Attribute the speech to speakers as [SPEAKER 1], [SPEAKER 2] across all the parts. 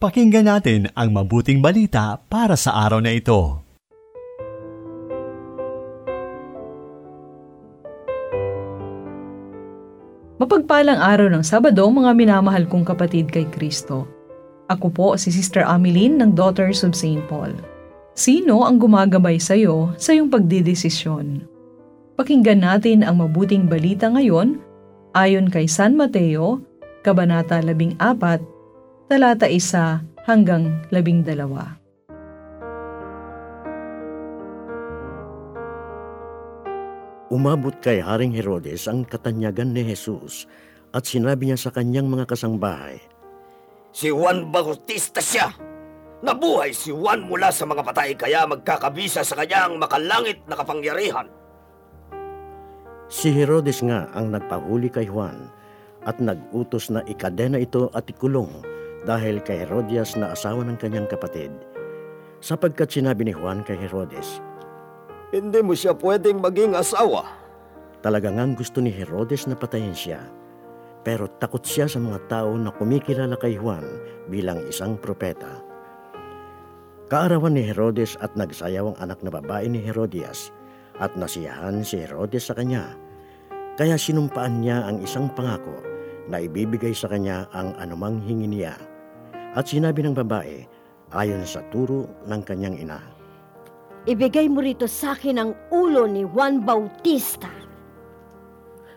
[SPEAKER 1] Pakinggan natin ang mabuting balita para sa araw na ito.
[SPEAKER 2] Mapagpalang araw ng Sabado, mga minamahal kong kapatid kay Kristo. Ako po si Sister Ameline ng Daughters of St. Paul. Sino ang gumagabay sa iyo sa iyong pagdidesisyon? Pakinggan natin ang mabuting balita ngayon ayon kay San Mateo, Kabanata 14, talata 1 hanggang 12.
[SPEAKER 3] Umabot kay Haring Herodes ang katanyagan ni Jesus at sinabi niya sa kanyang mga kasangbahay,
[SPEAKER 4] Si Juan Bautista siya! Nabuhay si Juan mula sa mga patay kaya magkakabisa sa kanyang makalangit na kapangyarihan.
[SPEAKER 3] Si Herodes nga ang nagpahuli kay Juan at nag-utos na ikadena ito at ikulong dahil kay Herodias na asawa ng kanyang kapatid. Sapagkat sinabi ni Juan kay Herodes,
[SPEAKER 4] Hindi mo siya pwedeng maging asawa.
[SPEAKER 3] Talaga ngang gusto ni Herodes na patayin siya. Pero takot siya sa mga tao na kumikilala kay Juan bilang isang propeta. Kaarawan ni Herodes at nagsayaw ang anak na babae ni Herodias at nasiyahan si Herodes sa kanya. Kaya sinumpaan niya ang isang pangako na ibibigay sa kanya ang anumang hingi niya. At sinabi ng babae, ayon sa turo ng kanyang ina.
[SPEAKER 5] Ibigay mo rito sa akin ang ulo ni Juan Bautista.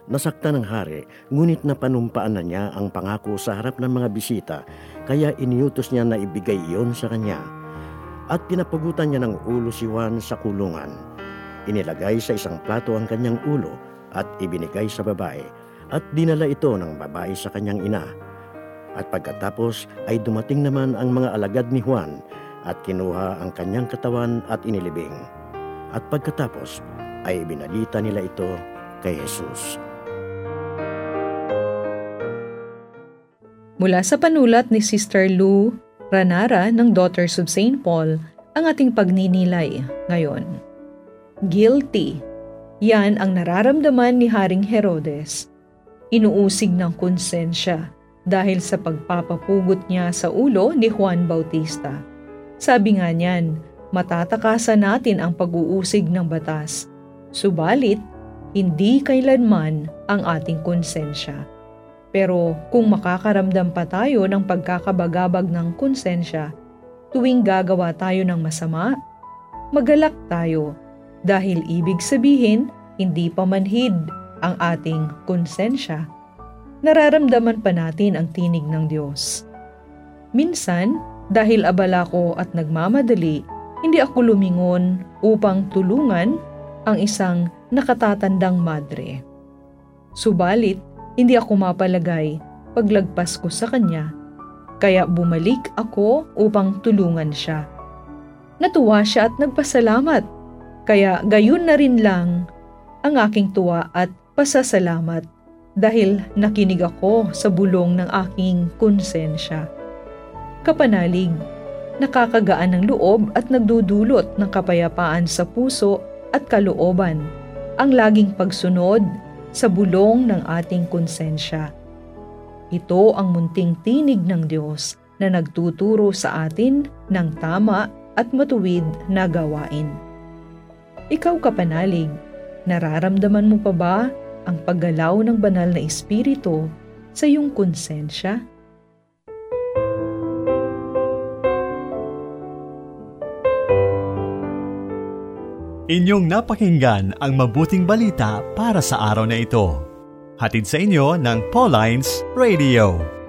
[SPEAKER 3] Nasakta ng hari, ngunit napanumpaan na niya ang pangako sa harap ng mga bisita, kaya iniutos niya na ibigay iyon sa kanya. At pinapagutan niya ng ulo si Juan sa kulungan. Inilagay sa isang plato ang kanyang ulo at ibinigay sa babae, at dinala ito ng babae sa kanyang ina. At pagkatapos ay dumating naman ang mga alagad ni Juan at kinuha ang kanyang katawan at inilibing. At pagkatapos ay binalita nila ito kay Jesus.
[SPEAKER 2] Mula sa panulat ni Sister Lou Ranara ng Daughters of St. Paul, ang ating pagninilay ngayon. Guilty. Yan ang nararamdaman ni Haring Herodes. Inuusig ng konsensya dahil sa pagpapapugot niya sa ulo ni Juan Bautista. Sabi nga niyan, matatakasan natin ang pag-uusig ng batas. Subalit, hindi kailanman ang ating konsensya. Pero kung makakaramdam pa tayo ng pagkakabagabag ng konsensya, tuwing gagawa tayo ng masama, magalak tayo dahil ibig sabihin hindi pa manhid ang ating konsensya. Nararamdaman pa natin ang tinig ng Diyos. Minsan, dahil abala ko at nagmamadali, hindi ako lumingon upang tulungan ang isang nakatatandang madre. Subalit, hindi ako mapalagay paglagpas ko sa kanya, kaya bumalik ako upang tulungan siya. Natuwa siya at nagpasalamat, kaya gayon na rin lang ang aking tuwa at pasasalamat dahil nakinig ako sa bulong ng aking konsensya. Kapanalig, nakakagaan ng loob at nagdudulot ng kapayapaan sa puso at kalooban ang laging pagsunod sa bulong ng ating konsensya. Ito ang munting tinig ng Diyos na nagtuturo sa atin ng tama at matuwid na gawain. Ikaw kapanalig, nararamdaman mo pa ba ang paggalaw ng banal na espiritu sa iyong konsensya?
[SPEAKER 1] Inyong napakinggan ang mabuting balita para sa araw na ito. Hatid sa inyo ng Pauline's Radio.